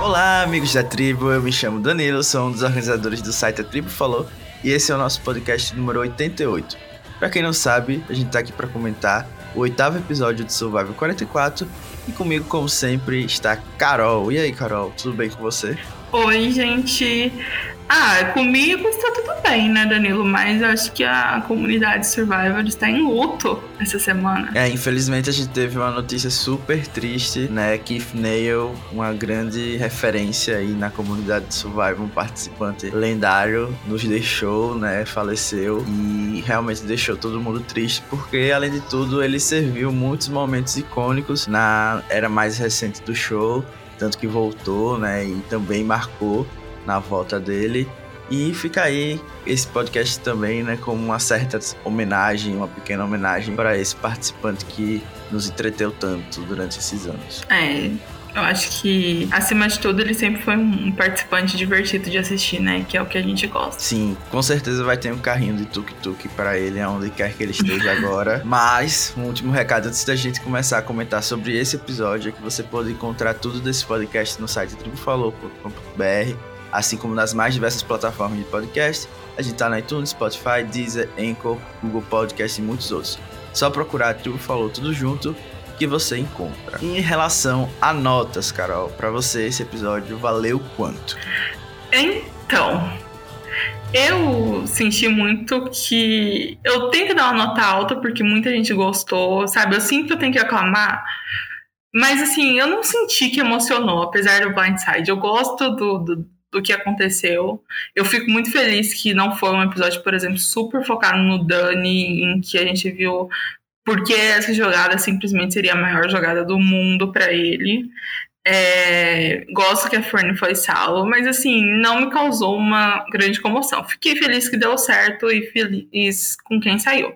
Olá, amigos da tribo. Eu me chamo Danilo, sou um dos organizadores do site A Tribo Falou e esse é o nosso podcast número 88. Para quem não sabe, a gente tá aqui para comentar o oitavo episódio de Survival 44 e comigo, como sempre, está Carol. E aí, Carol, tudo bem com você? Oi, gente. Ah, comigo está tudo bem, né, Danilo? Mas eu acho que a comunidade Survivor está em luto essa semana. É, infelizmente a gente teve uma notícia super triste, né? Keith Nail, uma grande referência aí na comunidade Survivor, um participante lendário, nos deixou, né? Faleceu e realmente deixou todo mundo triste, porque além de tudo ele serviu muitos momentos icônicos na era mais recente do show, tanto que voltou, né? E também marcou na volta dele. E fica aí esse podcast também, né, como uma certa homenagem, uma pequena homenagem para esse participante que nos entreteu tanto durante esses anos. É, eu acho que, acima de tudo, ele sempre foi um participante divertido de assistir, né? Que é o que a gente gosta. Sim, com certeza vai ter um carrinho de tuk-tuk para ele, aonde quer que ele esteja agora. Mas, um último recado antes da gente começar a comentar sobre esse episódio é que você pode encontrar tudo desse podcast no site tribufalou.com.br assim como nas mais diversas plataformas de podcast. A gente tá na iTunes, Spotify, Deezer, Anchor, Google Podcast e muitos outros. Só procurar Tribo Falou tudo junto que você encontra. Em relação a notas, Carol, para você esse episódio valeu quanto? Então, eu senti muito que eu tenho que dar uma nota alta porque muita gente gostou, sabe? Eu sinto que eu tenho que aclamar, mas assim, eu não senti que emocionou, apesar do Blindside. Eu gosto do, do do que aconteceu. Eu fico muito feliz que não foi um episódio, por exemplo, super focado no Dani, em que a gente viu porque essa jogada simplesmente seria a maior jogada do mundo para ele. É, gosto que a Fern foi salvo, mas assim, não me causou uma grande comoção. Fiquei feliz que deu certo e feliz com quem saiu.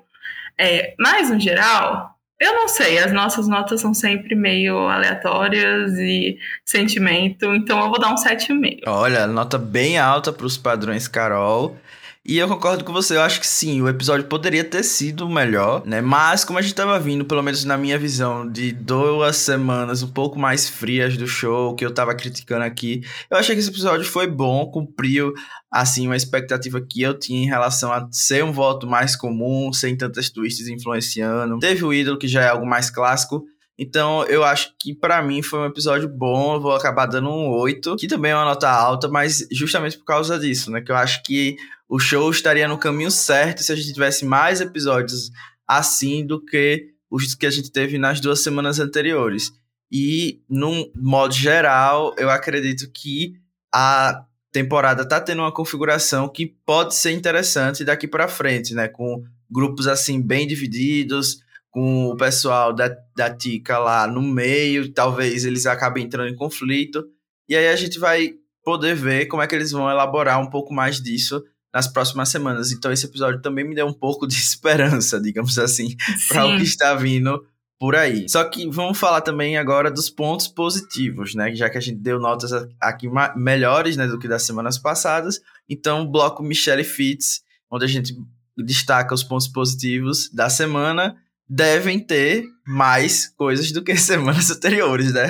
É, mas, no geral, eu não sei, as nossas notas são sempre meio aleatórias e sentimento, então eu vou dar um 7,5. Olha, nota bem alta para os padrões Carol. E eu concordo com você, eu acho que sim, o episódio poderia ter sido melhor, né? Mas como a gente tava vindo, pelo menos na minha visão, de duas semanas um pouco mais frias do show, que eu tava criticando aqui, eu achei que esse episódio foi bom, cumpriu, assim, uma expectativa que eu tinha em relação a ser um voto mais comum, sem tantas twists influenciando. Teve o ídolo, que já é algo mais clássico, então, eu acho que para mim foi um episódio bom. Eu vou acabar dando um 8, que também é uma nota alta, mas justamente por causa disso, né? Que eu acho que o show estaria no caminho certo se a gente tivesse mais episódios assim do que os que a gente teve nas duas semanas anteriores. E, num modo geral, eu acredito que a temporada tá tendo uma configuração que pode ser interessante daqui para frente, né? Com grupos assim bem divididos, com o pessoal da, da Tica lá no meio, talvez eles acabem entrando em conflito. E aí a gente vai poder ver como é que eles vão elaborar um pouco mais disso nas próximas semanas. Então esse episódio também me deu um pouco de esperança, digamos assim, para o que está vindo por aí. Só que vamos falar também agora dos pontos positivos, né? Já que a gente deu notas aqui melhores né, do que das semanas passadas. Então, bloco Michelle Fitz, onde a gente destaca os pontos positivos da semana, devem ter mais coisas do que semanas anteriores, né?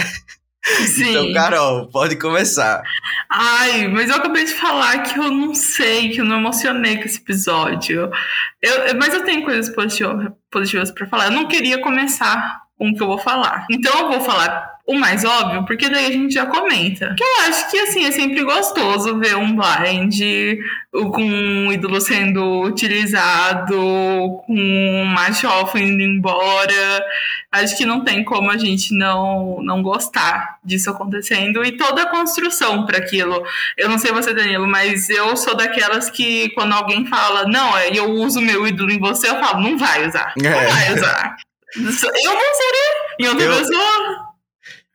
Sim. Então, Carol, pode começar. Ai, mas eu acabei de falar que eu não sei, que eu não emocionei com esse episódio. Eu, mas eu tenho coisas positivas, positivas para falar. Eu não queria começar com o que eu vou falar. Então eu vou falar o mais óbvio, porque daí a gente já comenta. Que eu acho que, assim, é sempre gostoso ver um blind com um ídolo sendo utilizado, com um macho indo embora. Acho que não tem como a gente não, não gostar disso acontecendo e toda a construção para aquilo. Eu não sei você, Danilo, mas eu sou daquelas que quando alguém fala, não, é, eu uso meu ídolo em você, eu falo, não vai usar. Não é. vai usar. Eu não seria em outra eu... pessoa.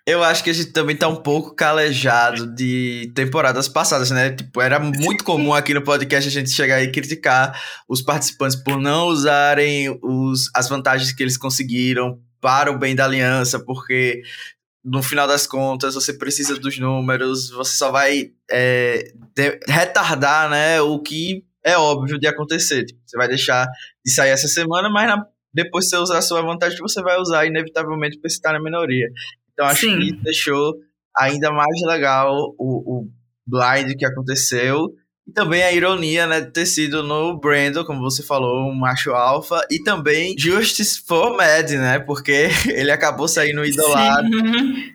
Eu acho que a gente também tá um pouco calejado de temporadas passadas, né? Tipo, era muito comum aqui no podcast a gente chegar e criticar os participantes por não usarem os, as vantagens que eles conseguiram para o bem da aliança, porque no final das contas você precisa dos números, você só vai é, de, retardar, né? O que é óbvio de acontecer. Tipo, você vai deixar de sair essa semana, mas na, depois você usar a sua vantagem, você vai usar inevitavelmente porque você está na minoria. Então acho Sim. que deixou ainda mais legal o, o blind que aconteceu. E também a ironia, né, de ter sido no Brandon, como você falou, um macho alfa. E também Justice for Mad, né? Porque ele acabou saindo idolado.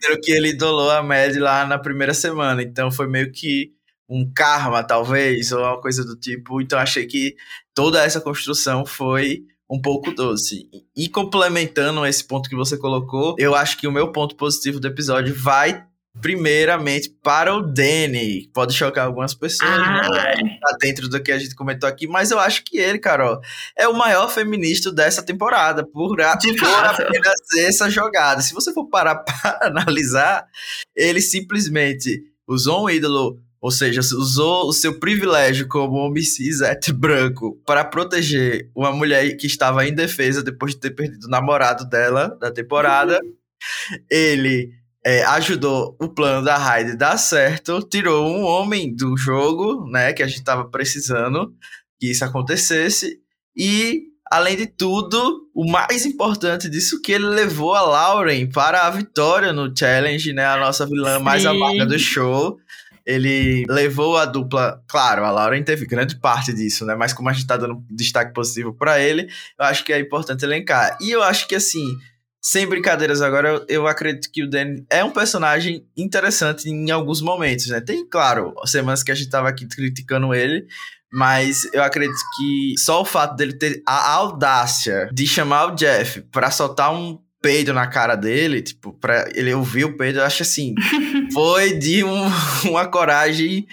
Pelo que ele idolou a Mad lá na primeira semana. Então foi meio que um karma, talvez, ou uma coisa do tipo. Então achei que toda essa construção foi um pouco doce. E complementando esse ponto que você colocou, eu acho que o meu ponto positivo do episódio vai primeiramente para o Danny. Pode chocar algumas pessoas, né? tá dentro do que a gente comentou aqui, mas eu acho que ele, Carol, é o maior feminista dessa temporada, por, a, por apenas essa jogada. Se você for parar para analisar, ele simplesmente usou um ídolo ou seja, usou o seu privilégio como homem cis branco para proteger uma mulher que estava indefesa depois de ter perdido o namorado dela da temporada. Ele é, ajudou o plano da Hyde dar certo, tirou um homem do jogo, né, que a gente estava precisando que isso acontecesse, e além de tudo, o mais importante disso que ele levou a Lauren para a vitória no challenge, né, a nossa vilã Sim. mais amarga do show. Ele levou a dupla, claro, a Lauren teve grande parte disso, né, mas como a gente tá dando destaque positivo para ele, eu acho que é importante elencar. E eu acho que assim, sem brincadeiras agora, eu, acredito que o Danny é um personagem interessante em alguns momentos, né? Tem, claro, semanas que a gente tava aqui criticando ele, mas eu acredito que só o fato dele ter a audácia de chamar o Jeff para soltar um peido na cara dele, tipo, para ele ouvir o peido, eu acho assim, foi de um, uma coragem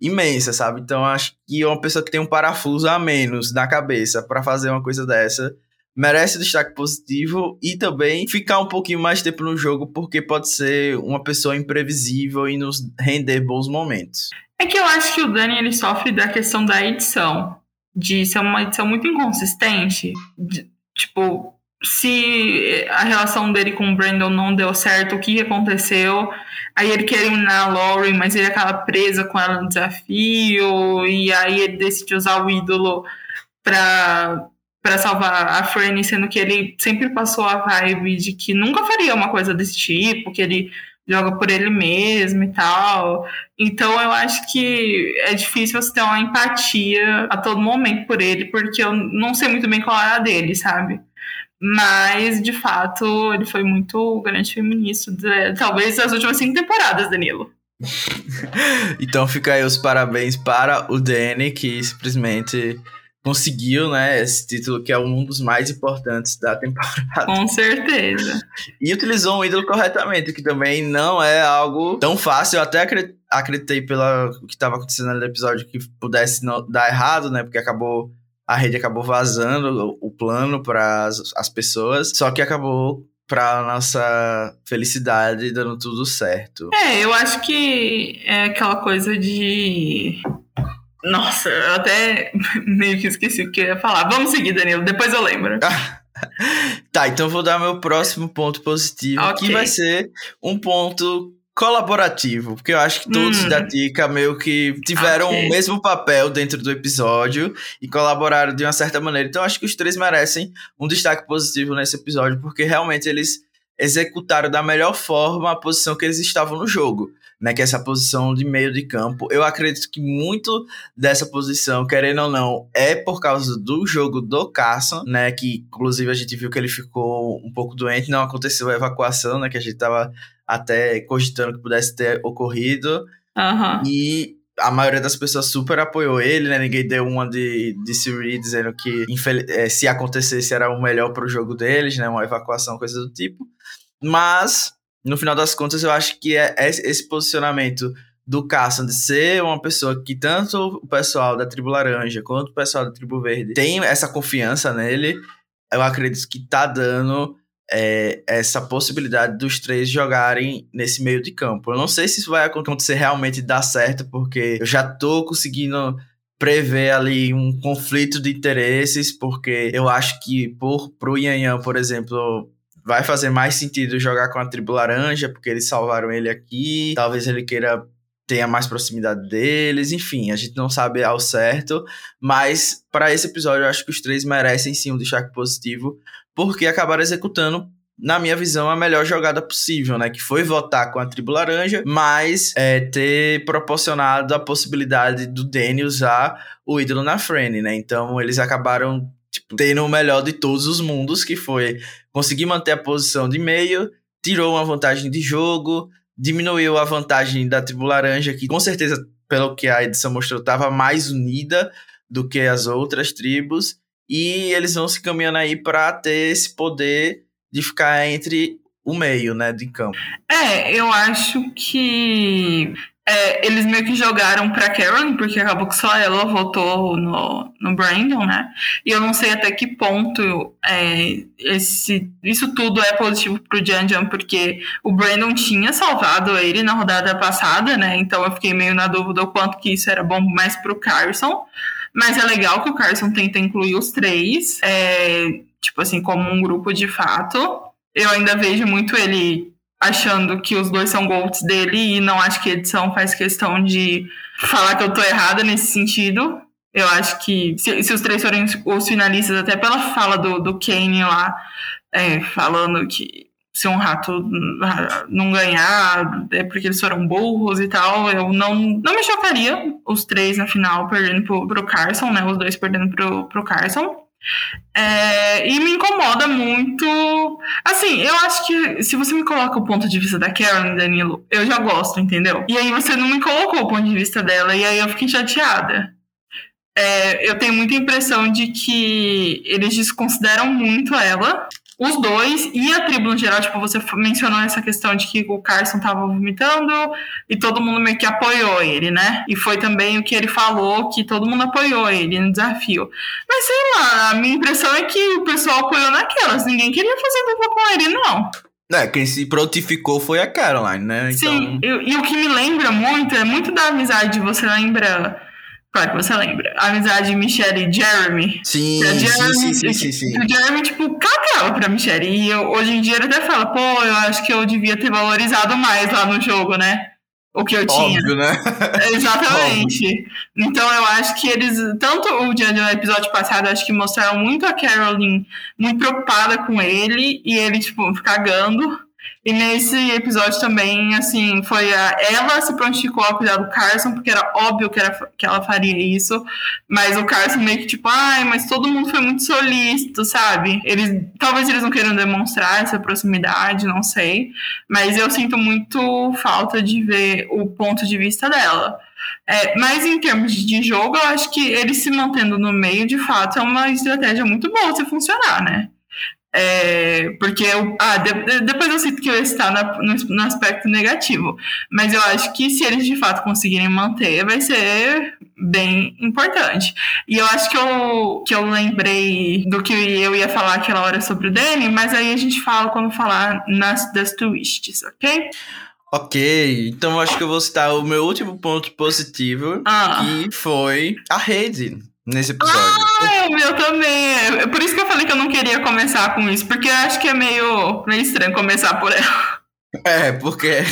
imensa, sabe? Então acho que uma pessoa que tem um parafuso a menos na cabeça para fazer uma coisa dessa merece destaque positivo e também ficar um pouquinho mais tempo no jogo, porque pode ser uma pessoa imprevisível e nos render bons momentos. É que eu acho que o Dani ele sofre da questão da edição, de ser uma edição muito inconsistente. De, tipo, se a relação dele com o Brandon não deu certo, o que aconteceu? Aí ele quer eliminar a Lauren, mas ele acaba preso com ela no desafio, e aí ele decide usar o ídolo pra para salvar a Franny, sendo que ele sempre passou a vibe de que nunca faria uma coisa desse tipo, que ele joga por ele mesmo e tal. Então eu acho que é difícil você ter uma empatia a todo momento por ele, porque eu não sei muito bem qual é a dele, sabe? Mas, de fato, ele foi muito grande feminista. Talvez as últimas cinco temporadas, Danilo. então fica aí os parabéns para o Danny, que simplesmente conseguiu, né, esse título que é um dos mais importantes da temporada. Com certeza. E utilizou um ídolo corretamente, que também não é algo tão fácil. Eu até acreditei pelo que estava acontecendo no episódio que pudesse dar errado, né, porque acabou a rede acabou vazando o plano para as, as pessoas, só que acabou para nossa felicidade dando tudo certo. É, eu acho que é aquela coisa de nossa, eu até meio que esqueci o que eu ia falar. Vamos seguir, Danilo, depois eu lembro. tá, então vou dar meu próximo ponto positivo, okay. que vai ser um ponto colaborativo, porque eu acho que todos hum. da Tica meio que tiveram okay. o mesmo papel dentro do episódio e colaboraram de uma certa maneira. Então acho que os três merecem um destaque positivo nesse episódio, porque realmente eles executaram da melhor forma a posição que eles estavam no jogo né, que é essa posição de meio de campo. Eu acredito que muito dessa posição, querendo ou não, é por causa do jogo do Carson, né, que inclusive a gente viu que ele ficou um pouco doente, não aconteceu a evacuação, né, que a gente tava até cogitando que pudesse ter ocorrido. Uhum. E a maioria das pessoas super apoiou ele, né? Ninguém deu uma de, de Siri dizendo que é, se acontecesse era o melhor pro jogo deles, né? Uma evacuação, coisa do tipo. Mas no final das contas, eu acho que é esse posicionamento do Carson de ser uma pessoa que tanto o pessoal da tribo laranja quanto o pessoal da tribo verde tem essa confiança nele, eu acredito que tá dando é, essa possibilidade dos três jogarem nesse meio de campo. Eu não sei se isso vai acontecer realmente dar certo, porque eu já tô conseguindo prever ali um conflito de interesses, porque eu acho que por pro Yan por exemplo, vai fazer mais sentido jogar com a tribo laranja, porque eles salvaram ele aqui. Talvez ele queira tenha mais proximidade deles, enfim, a gente não sabe ao certo, mas para esse episódio eu acho que os três merecem sim um destaque positivo, porque acabaram executando na minha visão, a melhor jogada possível, né? Que foi votar com a tribo laranja, mas é, ter proporcionado a possibilidade do Danny usar o ídolo na frente, né? Então eles acabaram tipo, tendo o melhor de todos os mundos, que foi conseguir manter a posição de meio, tirou uma vantagem de jogo, diminuiu a vantagem da tribo laranja, que com certeza, pelo que a edição mostrou, estava mais unida do que as outras tribos. E eles vão se caminhando aí para ter esse poder de ficar entre o meio, né, de campo. É, eu acho que é, eles meio que jogaram pra Karen, porque acabou que só ela votou no, no Brandon, né? E eu não sei até que ponto é, esse, isso tudo é positivo pro Janjan, porque o Brandon tinha salvado ele na rodada passada, né? Então eu fiquei meio na dúvida o quanto que isso era bom mais pro Carson. Mas é legal que o Carson tenta incluir os três. É, tipo assim, como um grupo de fato. Eu ainda vejo muito ele achando que os dois são golds dele e não acho que a edição faz questão de falar que eu tô errada nesse sentido. Eu acho que se, se os três forem os finalistas, até pela fala do, do Kane lá, é, falando que se um rato não ganhar é porque eles foram burros e tal, eu não, não me chocaria os três na final perdendo pro, pro Carson, né? Os dois perdendo pro, pro Carson. É, e me incomoda muito. Assim, eu acho que se você me coloca o ponto de vista da Karen, Danilo, eu já gosto, entendeu? E aí você não me colocou o ponto de vista dela, e aí eu fiquei chateada. É, eu tenho muita impressão de que eles desconsideram muito ela os dois e a tribo no geral, tipo, você mencionou essa questão de que o Carson tava vomitando e todo mundo meio que apoiou ele, né? E foi também o que ele falou, que todo mundo apoiou ele no desafio. Mas sei lá, a minha impressão é que o pessoal apoiou naquelas, ninguém queria fazer dupla com ele, não. É, quem se prontificou foi a Caroline, né? Então... Sim, e, e o que me lembra muito, é muito da amizade, você lembra Claro que você lembra. A amizade de Michelle e Jeremy. Sim, Jeremy, sim, sim, sim, sim, O Jeremy, tipo, cagava pra Michelle. E eu, hoje em dia ele até fala, pô, eu acho que eu devia ter valorizado mais lá no jogo, né? O que eu tinha. Óbvio, né? Exatamente. Óbvio. Então eu acho que eles, tanto o dia no episódio passado, acho que mostraram muito a Caroline muito preocupada com ele e ele, tipo, cagando. E nesse episódio também, assim, foi a, ela se prontificou a cuidar do Carson, porque era óbvio que, era, que ela faria isso. Mas o Carson meio que tipo, ai, mas todo mundo foi muito solícito, sabe? Eles, talvez eles não queiram demonstrar essa proximidade, não sei. Mas eu sinto muito falta de ver o ponto de vista dela. É, mas em termos de jogo, eu acho que ele se mantendo no meio, de fato, é uma estratégia muito boa se funcionar, né? É, porque eu, ah, de, depois eu sinto que eu estar no, no, aspecto negativo. Mas eu acho que se eles de fato conseguirem manter, vai ser bem importante. E eu acho que eu, que eu lembrei do que eu ia falar aquela hora sobre o Danny, mas aí a gente fala quando falar nas das twists, ok? Ok, então eu acho que eu vou citar o meu último ponto positivo, ah. que foi a rede nesse episódio. Ah, o meu também. É por isso que eu falei que eu não queria começar com isso, porque eu acho que é meio, meio estranho começar por ela. É, porque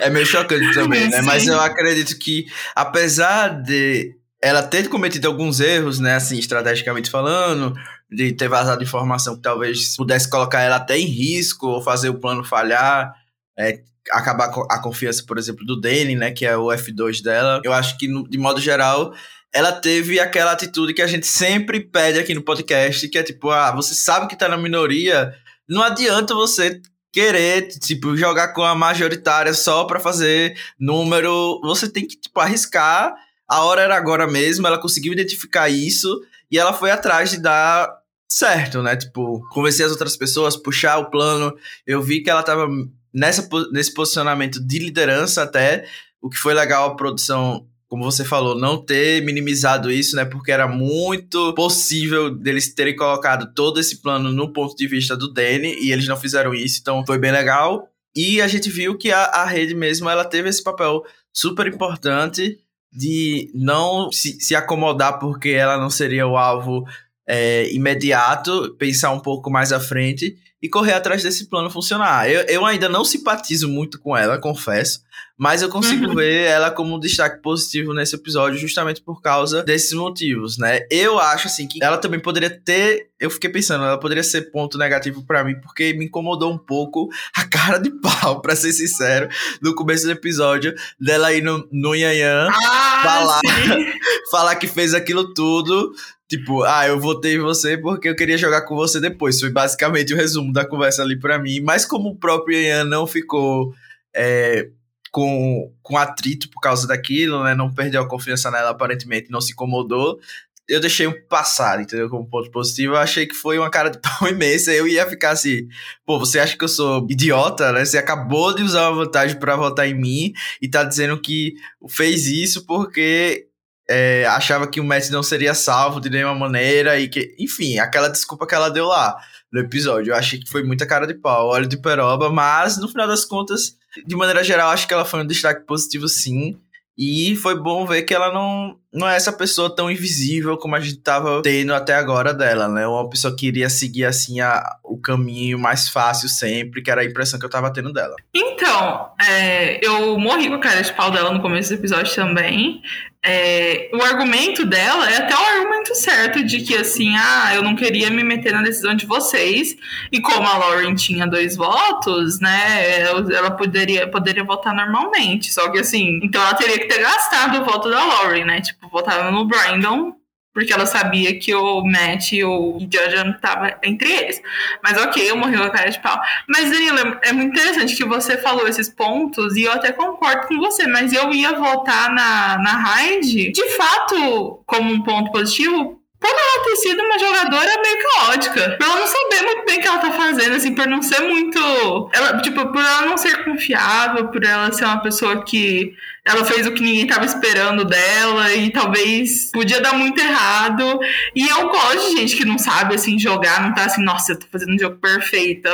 é meio chocante também, né? Sim. Mas eu acredito que, apesar de ela ter cometido alguns erros, né, assim, estrategicamente falando, de ter vazado informação que talvez pudesse colocar ela até em risco ou fazer o plano falhar, é, acabar a confiança, por exemplo, do Danny, né, que é o F2 dela. Eu acho que, de modo geral, ela teve aquela atitude que a gente sempre pede aqui no podcast, que é tipo, ah, você sabe que tá na minoria, não adianta você querer, tipo, jogar com a majoritária só para fazer número, você tem que, tipo, arriscar, a hora era agora mesmo, ela conseguiu identificar isso, e ela foi atrás de dar certo, né, tipo, convencer as outras pessoas, puxar o plano, eu vi que ela tava nessa, nesse posicionamento de liderança até, o que foi legal a produção como você falou, não ter minimizado isso, né? Porque era muito possível deles terem colocado todo esse plano no ponto de vista do Danny e eles não fizeram isso, então foi bem legal. E a gente viu que a, a rede mesmo, ela teve esse papel super importante de não se, se acomodar porque ela não seria o alvo é, imediato, pensar um pouco mais à frente e correr atrás desse plano funcionar. Eu, eu ainda não simpatizo muito com ela, confesso. Mas eu consigo uhum. ver ela como um destaque positivo nesse episódio, justamente por causa desses motivos, né? Eu acho, assim, que ela também poderia ter. Eu fiquei pensando, ela poderia ser ponto negativo para mim, porque me incomodou um pouco a cara de pau, pra ser sincero, no começo do episódio, dela aí no, no Yanhan ah, falar, falar que fez aquilo tudo. Tipo, ah, eu votei em você porque eu queria jogar com você depois. Foi basicamente o resumo da conversa ali para mim. Mas como o próprio Ian não ficou é, com, com atrito por causa daquilo, né? Não perdeu a confiança nela, aparentemente, não se incomodou. Eu deixei um passar, entendeu? Como ponto positivo. Eu achei que foi uma cara pau imensa. Eu ia ficar assim, pô, você acha que eu sou idiota, né? Você acabou de usar uma vantagem para votar em mim e tá dizendo que fez isso porque é, achava que o Messi não seria salvo de nenhuma maneira e que, enfim, aquela desculpa que ela deu lá no episódio. Eu achei que foi muita cara de pau, óleo de peroba, mas no final das contas, de maneira geral, acho que ela foi um destaque positivo sim. E foi bom ver que ela não, não é essa pessoa tão invisível como a gente tava tendo até agora dela, né? Uma pessoa que iria seguir assim a, caminho mais fácil sempre, que era a impressão que eu tava tendo dela. Então, é, eu morri com a cara de pau dela no começo do episódio também. É, o argumento dela é até o argumento certo de que assim, ah, eu não queria me meter na decisão de vocês. E como a Lauren tinha dois votos, né, ela poderia, poderia votar normalmente. Só que assim, então ela teria que ter gastado o voto da Lauren, né? Tipo, votar no Brandon porque ela sabia que o Matt e o Jojo estavam entre eles. Mas ok, eu morri com a cara de pau. Mas, Danilo, é muito interessante que você falou esses pontos e eu até concordo com você, mas eu ia votar na, na Hyde, de fato, como um ponto positivo, por ela ter sido uma jogadora meio caótica. Por ela não saber muito bem o que ela tá fazendo, assim, por não ser muito. Ela, tipo, por ela não ser confiável, por ela ser uma pessoa que ela fez o que ninguém tava esperando dela e talvez podia dar muito errado. E eu gosto de gente que não sabe assim jogar, não tá assim, nossa, eu tô fazendo um jogo perfeito.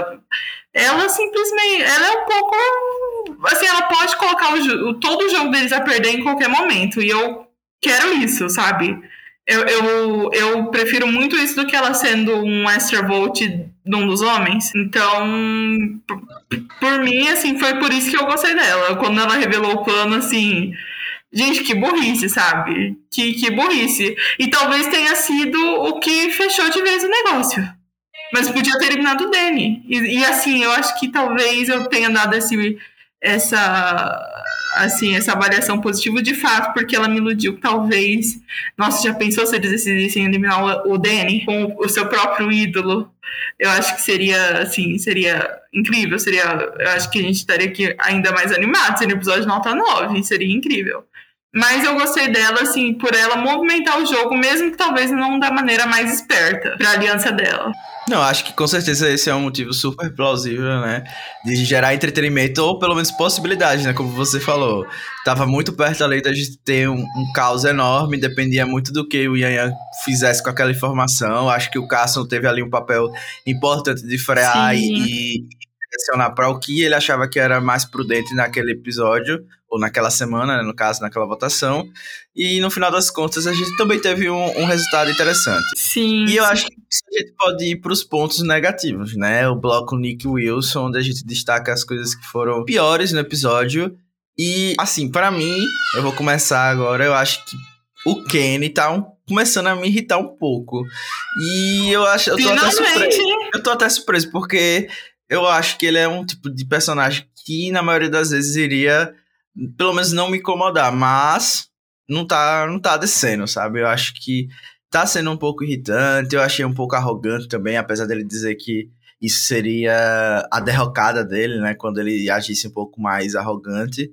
Ela simplesmente, ela é um pouco assim, ela pode colocar o, todo o jogo deles a perder em qualquer momento. E eu quero isso, sabe? Eu, eu, eu prefiro muito isso do que ela sendo um extra volt de um dos homens. Então, por, mim, assim, foi por isso que eu gostei dela. Quando ela revelou o plano, assim. Gente, que burrice, sabe? Que, que burrice. E talvez tenha sido o que fechou de vez o negócio. Mas podia ter eliminado o Danny. E, e assim, eu acho que talvez eu tenha dado esse, essa assim, essa avaliação positiva de fato, porque ela me iludiu talvez. Nossa, já pensou se eles decidissem eliminar o Danny com o seu próprio ídolo? Eu acho que seria, assim, seria incrível. Seria. Eu acho que a gente estaria aqui ainda mais animado. Seria um episódio nota 9. Seria incrível. Mas eu gostei dela, assim, por ela movimentar o jogo, mesmo que talvez não da maneira mais esperta, pra aliança dela. Não, acho que com certeza esse é um motivo super plausível, né? De gerar entretenimento ou pelo menos possibilidade, né? Como você falou. Tava muito perto ali da gente ter um, um caos enorme, dependia muito do que o Yanhan fizesse com aquela informação. Acho que o Carson teve ali um papel importante de frear e, e direcionar para o que ele achava que era mais prudente naquele episódio ou naquela semana, né, no caso, naquela votação. E no final das contas, a gente também teve um, um resultado interessante. Sim. E eu sim. acho que a gente pode ir para os pontos negativos, né? O bloco Nick Wilson, onde a gente destaca as coisas que foram piores no episódio. E, assim, para mim, eu vou começar agora, eu acho que o Kenny tá um, começando a me irritar um pouco. E eu acho. Eu tô até surpreso. Eu tô até surpreso, porque eu acho que ele é um tipo de personagem que, na maioria das vezes, iria pelo menos não me incomodar, mas não tá, não tá descendo, sabe? Eu acho que tá sendo um pouco irritante, eu achei um pouco arrogante também, apesar dele dizer que isso seria a derrocada dele, né? Quando ele agisse um pouco mais arrogante.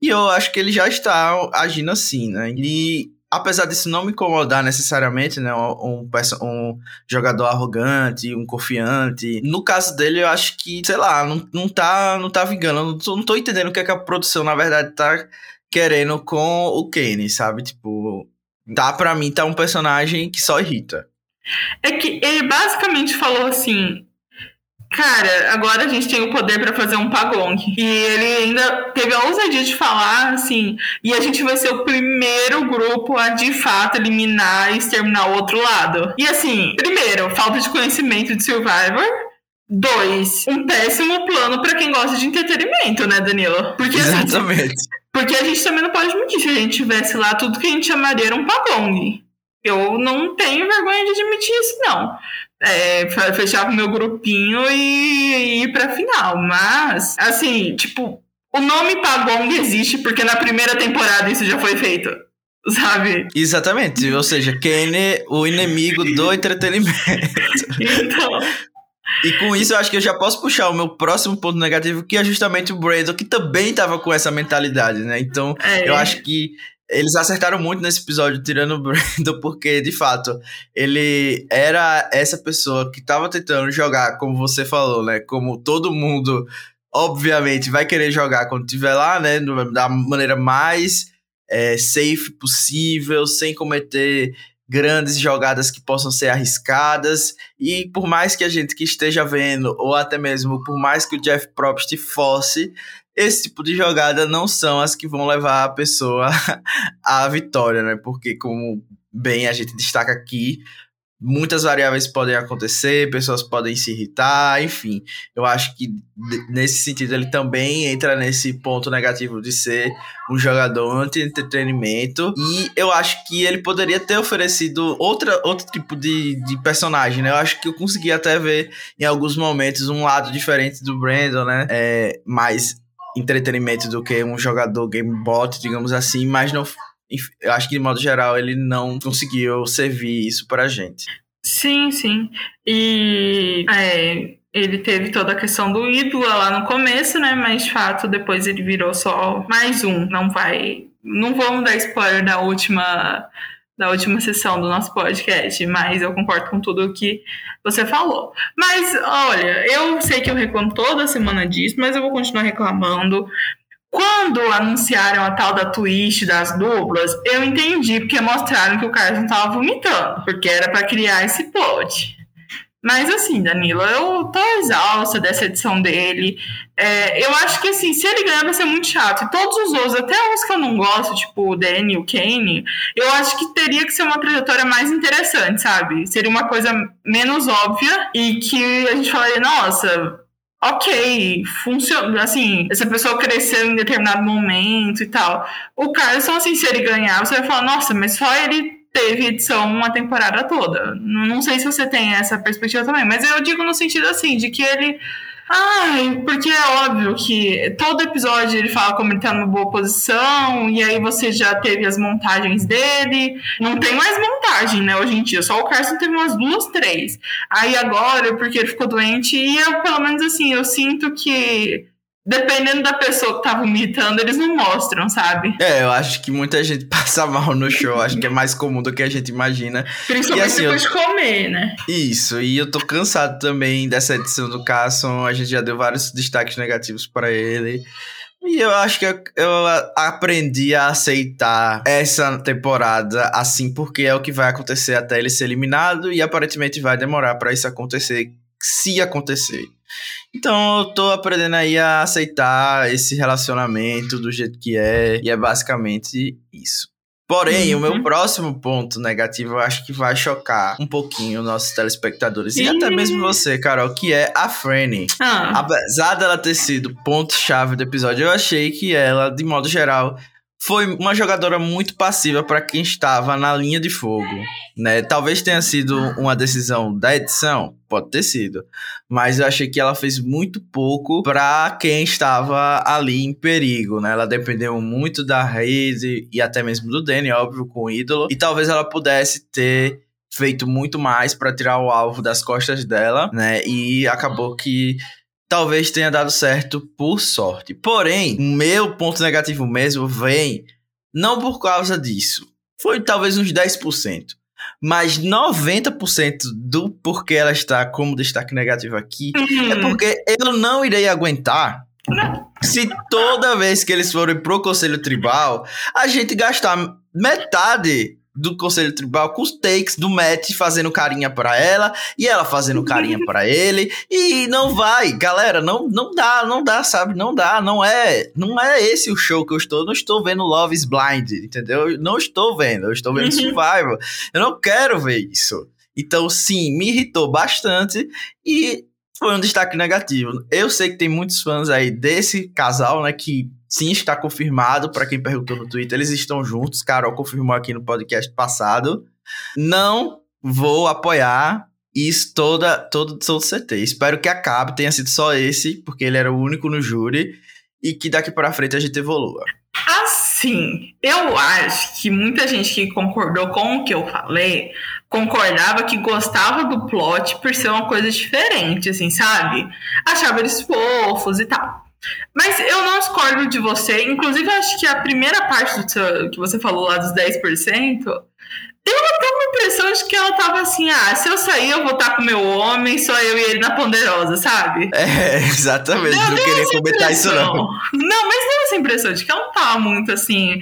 E eu acho que ele já está agindo assim, né? E apesar disso não me incomodar necessariamente, né? Um, um, jogador arrogante, um confiante. No caso dele, eu acho que, sei lá, não, não, tá, não tá vingando. Não tô, não tô entendendo o que, é que a produção, na verdade, tá querendo com o Kenny, sabe? Tipo, tá pra mim, tá um personagem que só irrita. É que ele basicamente falou assim: Cara, agora a gente tem o poder para fazer um pagong. E ele ainda teve a ousadia de falar assim: e a gente vai ser o primeiro grupo a de fato eliminar e exterminar o outro lado. E assim, primeiro, falta de conhecimento de Survivor. Dois, um péssimo plano para quem gosta de entretenimento, né, Danilo? Porque, assim, Exatamente. Assim, porque a gente também não pode mentir. Se a gente tivesse lá, tudo que a gente chamaria era um pagong. Eu não tenho vergonha de admitir isso, não. É, fechar o meu grupinho e, e ir pra final. Mas, assim, tipo, o nome Pagong existe porque na primeira temporada isso já foi feito. Sabe? Exatamente. Ou seja, Kenny, o inimigo do entretenimento. Então. E com isso eu acho que eu já posso puxar o meu próximo ponto negativo, que é justamente o Brandon, que também tava com essa mentalidade, né? Então, é. eu acho que eles acertaram muito nesse episódio, tirando o Brandon, porque, de fato, ele era essa pessoa que tava tentando jogar, como você falou, né? Como todo mundo, obviamente, vai querer jogar quando estiver lá, né? Da maneira mais é, safe possível, sem cometer grandes jogadas que possam ser arriscadas e por mais que a gente que esteja vendo ou até mesmo por mais que o Jeff Probst fosse esse tipo de jogada não são as que vão levar a pessoa à vitória, né? Porque como bem a gente destaca aqui, muitas variáveis podem acontecer, pessoas podem se irritar, enfim. Eu acho que nesse sentido ele também entra nesse ponto negativo de ser um jogador anti-entretenimento. E eu acho que ele poderia ter oferecido outra, outro tipo de, de personagem, né? Eu acho que eu consegui até ver em alguns momentos um lado diferente do Brandon, né? É, mais entretenimento do que um jogador game bot, digamos assim, mas não eu acho que de modo geral ele não conseguiu servir isso pra gente. Sim, sim. E é, ele teve toda a questão do ídolo lá no começo, né? Mas de fato depois ele virou só mais um. Não vai. Não vamos dar spoiler da última da última sessão do nosso podcast, mas eu concordo com tudo o que você falou. Mas, olha, eu sei que eu reclamo toda semana disso, mas eu vou continuar reclamando, quando anunciaram a tal da twist das duplas, eu entendi porque mostraram que o Carlos não tava vomitando, porque era para criar esse plot. Mas assim, Danilo, eu tô exausta dessa edição dele. É, eu acho que assim, se ele ganhar vai ser muito chato. E todos os outros, até os que eu não gosto, tipo o Danny o Kane, eu acho que teria que ser uma trajetória mais interessante, sabe? Seria uma coisa menos óbvia e que a gente falaria, nossa, ok, funciona, assim, essa pessoa cresceu em determinado momento e tal. O Carlson, assim, se ele ganhar, você vai falar, nossa, mas só ele teve edição uma temporada toda. Não sei se você tem essa perspectiva também, mas eu digo no sentido, assim, de que ele Ai, porque é óbvio que todo episódio ele fala como ele tá numa boa posição, e aí você já teve as montagens dele. Não tem mais montagem, né, hoje em dia. Só o Carson teve umas duas, três. Aí agora, porque ele ficou doente, e eu, pelo menos assim, eu sinto que dependendo da pessoa que tá vomitando, eles não mostram, sabe? É, eu acho que muita gente passa mal no show. acho que é mais comum do que a gente imagina. Principalmente e, assim, depois eu... de comer, né? Isso, e eu tô cansado também dessa edição do Carson. A gente já deu vários destaques negativos para ele. E eu acho que eu, eu, aprendi a aceitar essa temporada assim, porque é o que vai acontecer até ele ser eliminado e aparentemente vai demorar para isso acontecer, se acontecer. Então eu tô aprendendo aí a aceitar esse relacionamento do jeito que é, e é basicamente isso. Porém, uhum. o meu uhum. próximo ponto negativo eu acho que vai chocar um pouquinho nossos telespectadores e até mesmo você, Carol, que é a Franny. Ah. Apesar dela ter sido ponto-chave do episódio, eu achei que ela, de modo geral, foi uma jogadora muito passiva para quem estava na linha de fogo, né? Talvez tenha sido uma decisão da edição, pode ter sido, mas eu achei que ela fez muito pouco para quem estava ali em perigo, né? Ela dependeu muito da rede e até mesmo do Danny, óbvio, com o ídolo, e talvez ela pudesse ter feito muito mais para tirar o alvo das costas dela, né? E acabou que talvez tenha dado certo por sorte. Porém, o meu ponto negativo mesmo vem não por causa disso. Foi talvez uns 10%. Mas 90% do porquê ela está como destaque negativo aqui uhum. é porque eu não irei aguentar se toda vez que eles forem pro conselho tribal, a gente gastar metade do Conselho Tribal com os takes do Matt fazendo carinha para ela e ela fazendo carinha para ele e não vai, galera, não não dá, não dá, sabe? Não dá, não é, não é esse o show que eu estou, não estou vendo Love is Blind, entendeu? Eu não estou vendo, eu estou vendo uhum. Survival. Eu não quero ver isso. Então, sim, me irritou bastante e foi um destaque negativo. Eu sei que tem muitos fãs aí desse casal, né, que sim está confirmado, para quem perguntou no Twitter, eles estão juntos, Carol confirmou aqui no podcast passado. Não vou apoiar isso toda, todo, todo CT. Espero que acabe, tenha sido só esse, porque ele era o único no júri, e que daqui para frente a gente evolua. Assim, eu acho que muita gente que concordou com o que eu falei concordava que gostava do plot por ser uma coisa diferente, assim, sabe? Achava eles fofos e tal. Mas eu não discordo de você. Inclusive, acho que a primeira parte do seu, que você falou lá dos 10%, eu tenho uma impressão de que ela tava assim, ah, se eu sair, eu vou estar com meu homem, só eu e ele na ponderosa, sabe? É, exatamente. Eu não queria comentar isso, não. Não, mas deu essa impressão de que ela não tava muito assim.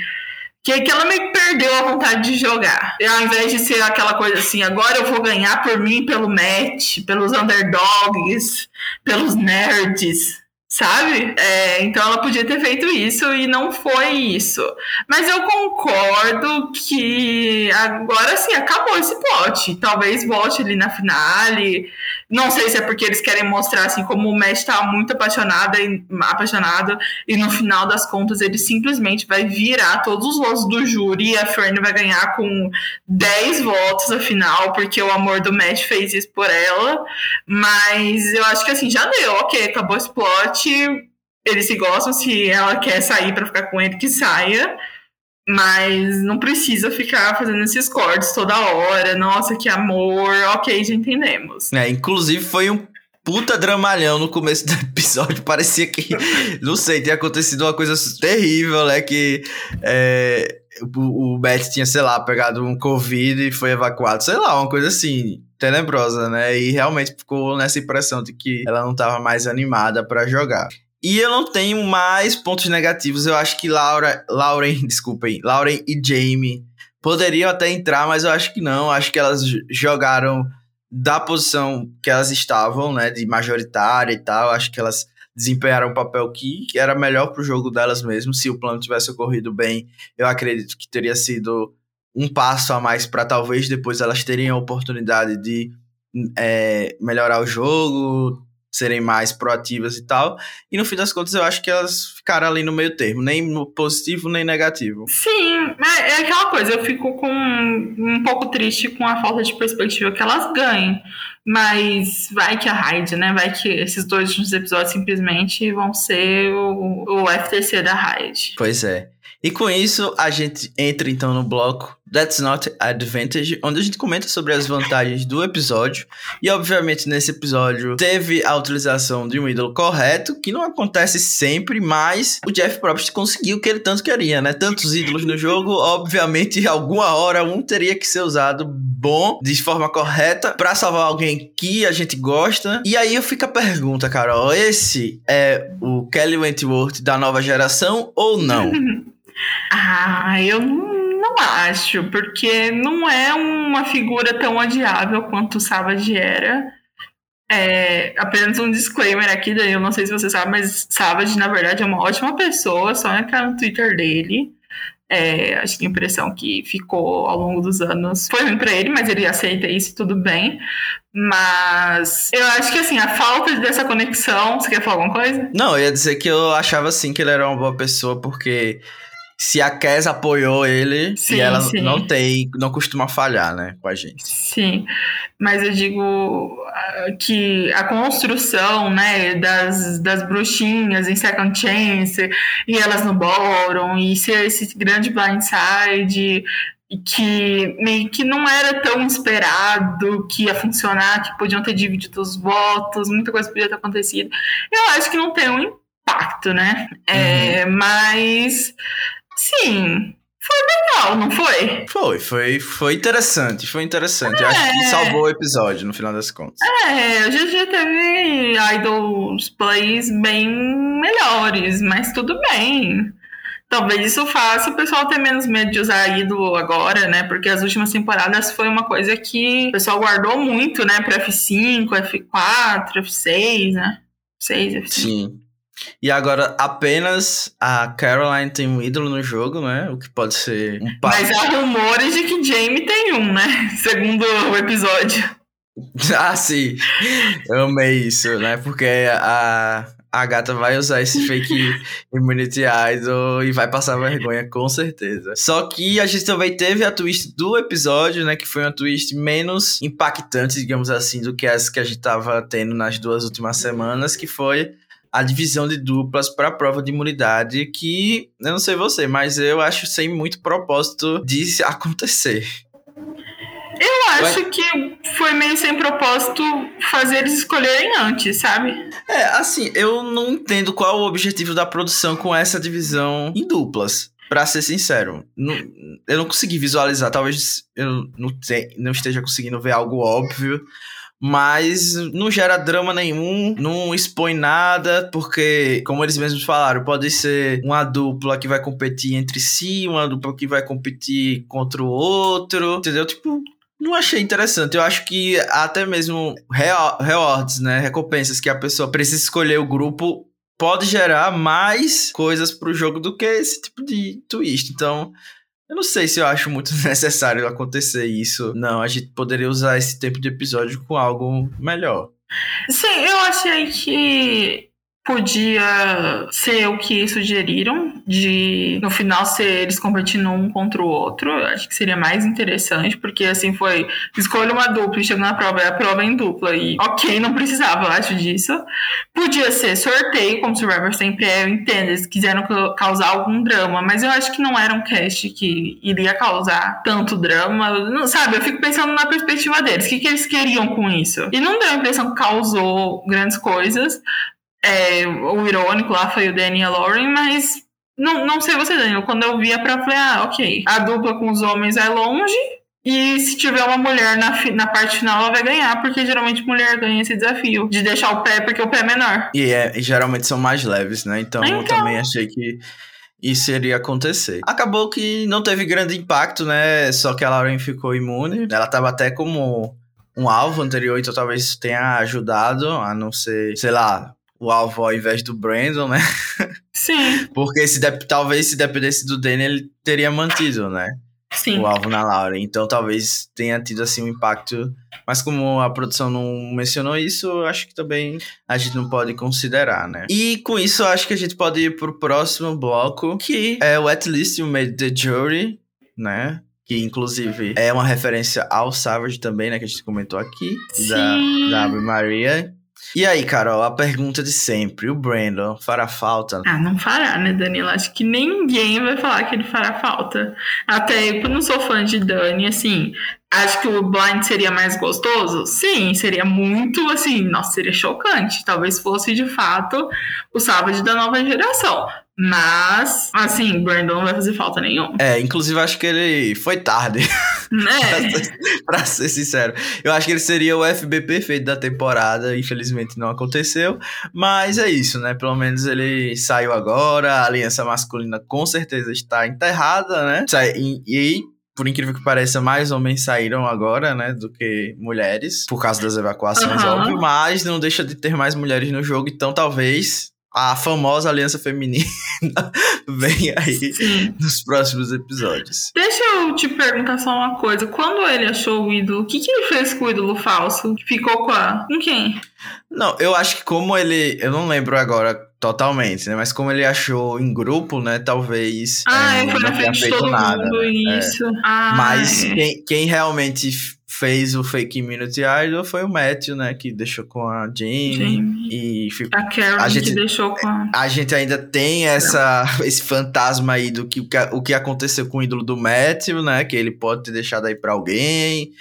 Que, que ela meio que perdeu a vontade de jogar. E ao invés de ser aquela coisa assim, agora eu vou ganhar por mim, pelo match, pelos underdogs, pelos nerds sabe? É, então ela podia ter feito isso e não foi isso. Mas eu concordo que agora sim acabou esse plot. Talvez volte ali na finale. Não sei se é porque eles querem mostrar assim como o Matt tá muito apaixonado e, apaixonado e no final das contas ele simplesmente vai virar todos os votos do júri e a Fern vai ganhar com 10 votos afinal, porque o amor do Matt fez isso por ela. Mas eu acho que assim já deu, ok, acabou esse plot eles se gostam, se ela quer sair para ficar com ele, que saia. Mas não precisa ficar fazendo esses cortes toda hora. Nossa, que amor. Ok, já entendemos. É, inclusive foi um puta dramalhão no começo do episódio. Parecia que, não sei, tinha acontecido uma coisa terrível, né? Que é, o, o tinha, sei lá, pegado um Covid e foi evacuado. Sei lá, uma coisa assim, tenebrosa, né? E realmente ficou nessa impressão de que ela não tava mais animada para jogar. E eu não tenho mais pontos negativos. Eu acho que Laura, Lauren, desculpem, Lauren e Jamie poderiam até entrar, mas eu acho que não. Acho que elas jogaram da posição que elas estavam, né, de majoritária e tal. Acho que elas desempenharam um papel que era melhor para o jogo delas mesmo. Se o plano tivesse ocorrido bem, eu acredito que teria sido um passo a mais para talvez depois elas terem a oportunidade de é, melhorar o jogo, serem mais proativas e tal. E no fim das contas, eu acho que elas ficaram ali no meio termo, nem no positivo nem negativo. Sim, é, é aquela coisa, eu fico com um pouco triste com a falta de perspectiva que elas ganham. Mas vai que a Hyde, né? Vai que esses dois últimos episódios simplesmente vão ser o, o FTC da Hyde. Pois é. E com isso, a gente entra então no bloco That's Not Advantage, onde a gente comenta sobre as vantagens do episódio. E obviamente nesse episódio teve a utilização de um ídolo correto, que não acontece sempre, mas o Jeff Probst conseguiu o que ele tanto queria, né? Tantos ídolos no jogo, obviamente alguma hora um teria que ser usado bom, de forma correta, para salvar alguém que a gente gosta. E aí eu fico a pergunta, Carol, esse é o Kelly Wentworth da nova geração ou não? Ah, eu não, acho, porque não é uma figura tão odiável quanto o Savage era. É, apenas um disclaimer aqui, eu não sei se você sabe, mas Savage, na verdade, é uma ótima pessoa, só entrar no Twitter dele. É, acho que a impressão que ficou ao longo dos anos foi ruim pra ele, mas ele aceita isso tudo bem. Mas eu acho que assim, a falta dessa conexão. Você quer falar alguma coisa? Não, eu ia dizer que eu achava assim que ele era uma boa pessoa, porque se a Kes apoiou ele sim, e ela sim. não tem, não costuma falhar, né, com a gente. Sim, mas eu digo ah, que a construção, né, das, das bruxinhas em Second Chance e elas no Ballroom e ser esse grande blindside que meio que não era tão esperado que ia funcionar, que podiam ter dividido os votos, muita coisa podia ter acontecido. Eu acho que não tem um impacto, né? É, uhum. É, mas Sim. Foi legal, não foi? Foi, foi, foi interessante, foi interessante. É. Acho que salvou o episódio, no final das contas. É, a gente teve idols plays bem melhores, mas tudo bem. Talvez isso faça o pessoal ter menos medo de usar ídolo agora, né? Porque as últimas temporadas foi uma coisa que o pessoal guardou muito, né? Pra F5, F4, F6, né? 6, F5. Sim. E agora apenas a Caroline tem um ídolo no jogo, né? O que pode ser um passo. Mas há rumores de que Jamie tem um, né? Segundo o episódio. Ah, sim. Eu amei isso, né? Porque a, a gata vai usar esse fake Immunity Idol e vai passar vergonha, com certeza. Só que a gente também teve a twist do episódio, né? Que foi uma twist menos impactante, digamos assim, do que as que a gente tava tendo nas duas últimas semanas, que foi a divisão de duplas para a prova de imunidade, que eu não sei você, mas eu acho sem muito propósito de acontecer. Eu acho Ué? que foi meio sem propósito fazer eles escolherem antes, sabe? É, assim, eu não entendo qual o objetivo da produção com essa divisão em duplas. Pra ser sincero, não, eu não consegui visualizar. Talvez eu não, te, não esteja conseguindo ver algo óbvio mas não gera drama nenhum, não expõe nada, porque, como eles mesmos falaram, pode ser uma dupla que vai competir entre si, uma dupla que vai competir contra o outro, entendeu? Tipo, não achei interessante. Eu acho que até mesmo rewards, né? Recompensas que a pessoa precisa escolher o grupo pode gerar mais coisas pro jogo do que esse tipo de twist. Então, eu não sei se eu acho muito necessário acontecer isso. Não, a gente poderia usar esse tempo de episódio com algo melhor. Sim, eu achei que podia ser o que sugeriram, de no final ser eles competindo um contra o outro. Eu acho que seria mais interessante, porque assim foi: escolha uma dupla e chega na prova, é a prova em dupla. E ok, não precisava, eu acho disso. Podia ser sorteio, como Survivor sempre é, eu entendo, eles quiseram causar algum drama, mas eu acho que não era um cast que iria causar tanto drama. Não, sabe, eu fico pensando na perspectiva deles, o que, que eles queriam com isso? E não deu a impressão que causou grandes coisas, é, o irônico lá foi o Daniel Lauren, mas não, não sei você, Daniel. Quando eu vi a prova, falei, ah, ok. A dupla com os homens é longe. E se tiver uma mulher na, na parte final, ela vai ganhar, porque geralmente mulher ganha esse desafio de deixar o pé, porque o pé é menor. E, é, geralmente são mais leves, né? Então, então, eu também achei que isso iria acontecer. Acabou que não teve grande impacto, né? Só que a Lauren ficou imune. Ela tava até como um alvo anterior, então talvez tenha ajudado a não ser, sei lá, o alvo ao invés do Brandon, né? Sim. Porque se talvez se dependesse do Danny, ele teria mantido, né? Sim. O alvo na Laura. Então talvez tenha tido assim um impacto. Mas como a produção não mencionou isso, acho que também a gente não pode considerar, né? E com isso, acho que a gente pode ir pro próximo bloco, que é o At Least You Made the Jury, né? que inclusive é uma referência ao Savage também, né, que a gente comentou aqui, Sim. da, da Ave Maria. E aí, Carol, a pergunta de sempre: o Brandon fará falta? Ah, não fará, né, Danilo? Acho que ninguém vai falar que ele fará falta. Até eu, não sou fã de Dani, assim. Acho que o Blind seria mais gostoso? Sim, seria muito assim, nossa, seria chocante. Talvez fosse de fato o Savage da nova geração. Mas, assim, Brandon não vai fazer falta nenhuma. É, inclusive acho que ele foi tarde. Né? pra, ser, pra, ser, sincero. Eu acho que ele seria o FB perfeito da temporada. Infelizmente não aconteceu. Mas é isso, né? Pelo menos ele saiu agora. A aliança masculina com certeza está enterrada, né? E, e por incrível que pareça, mais homens saíram agora, né, do que mulheres, por causa das evacuações, uhum. óbvio, mas não deixa de ter mais mulheres no jogo, então talvez a famosa aliança feminina vem aí Sim. nos próximos episódios. Deixa eu te perguntar só uma coisa. Quando ele achou o ídolo, o que, que ele fez com o ídolo falso? Ficou com a. Com quem? Não, eu acho que como ele. Eu não lembro agora totalmente, né? Mas como ele achou em grupo, né? Talvez. Ah, é, na frente de todo nada, né? isso. É. Ah, Mas é. quem, quem realmente fez o fake Immunity Idol foi o Matthew, né? Que deixou com a Jamie. E ficou, a Karen a gente, que deixou com a... A gente ainda tem essa, esse fantasma aí do que o que aconteceu com o ídolo do Matthew, né? Que ele pode ter deixado aí pra alguém.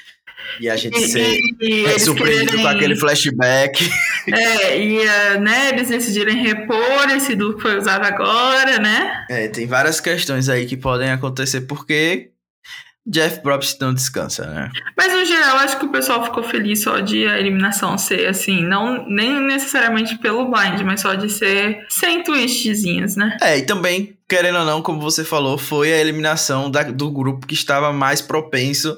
E a gente e, ser e, surpreendido querem... com aquele flashback. É, e uh, né, eles decidirem repor esse ídolo que foi usado agora, né? É, tem várias questões aí que podem acontecer, porque Jeff Probst não descansa, né? Mas no geral, acho que o pessoal ficou feliz só de a eliminação ser assim, não nem necessariamente pelo blind, mas só de ser sem twistzinhos, né? É, e também, querendo ou não, como você falou, foi a eliminação da, do grupo que estava mais propenso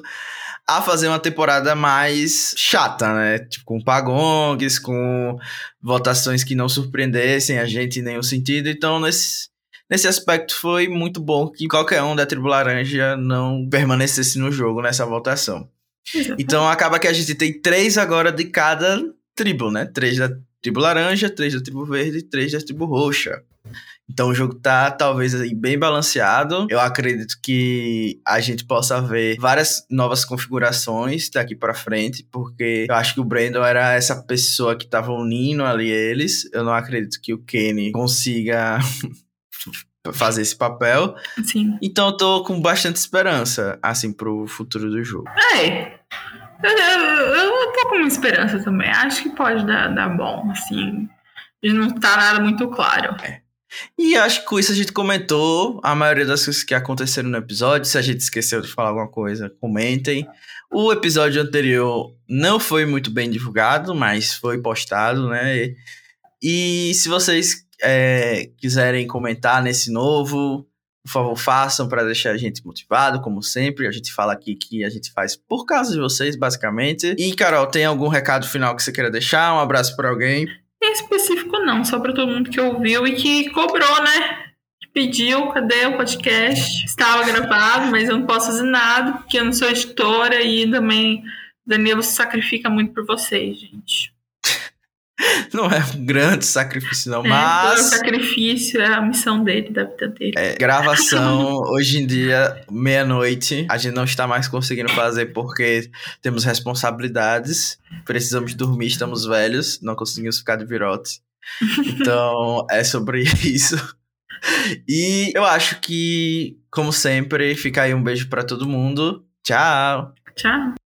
a fazer uma temporada mais chata, né? Tipo, com pagongs, com votações que não surpreendessem a gente em nenhum sentido. Então, nesse Nesse aspecto foi muito bom que qualquer um da tribo laranja não permanecesse no jogo nessa votação. Então acaba que a gente tem três agora de cada tribo, né? Três da tribo laranja, três da tribo verde, três da tribo roxa. Então o jogo tá talvez bem balanceado. Eu acredito que a gente possa ver várias novas configurações daqui para frente, porque eu acho que o Brandon era essa pessoa que tava unindo ali eles. Eu não acredito que o Kenny consiga fazer esse papel. Sim. Então eu tô com bastante esperança, assim, pro futuro do jogo. É. Eu, eu, eu tô com esperança também. Acho que pode dar, dar bom, assim. Não tá nada muito claro. É. E acho que com isso a gente comentou a maioria das coisas que aconteceram no episódio. Se a gente esqueceu de falar alguma coisa, comentem. O episódio anterior não foi muito bem divulgado, mas foi postado, né? E se vocês é, quiserem comentar nesse novo, por favor, façam para deixar a gente motivado, como sempre. A gente fala aqui que a gente faz por causa de vocês, basicamente. E, Carol, tem algum recado final que você queira deixar? Um abraço para alguém? Em específico, não, só para todo mundo que ouviu e que cobrou, né? Que pediu, cadê o podcast? Estava gravado, mas eu não posso fazer nada, porque eu não sou editora e também Danilo se sacrifica muito por vocês, gente. Não é um grande sacrifício, não, É, mas. o sacrifício é a missão dele, da vida dele. É, gravação, hoje em dia, meia-noite, a gente não está mais conseguindo fazer porque temos responsabilidades, precisamos dormir, estamos velhos, não conseguimos ficar de virote. Então, é sobre isso. E eu acho que, como sempre, fica aí um beijo para todo mundo. Tchau! Tchau.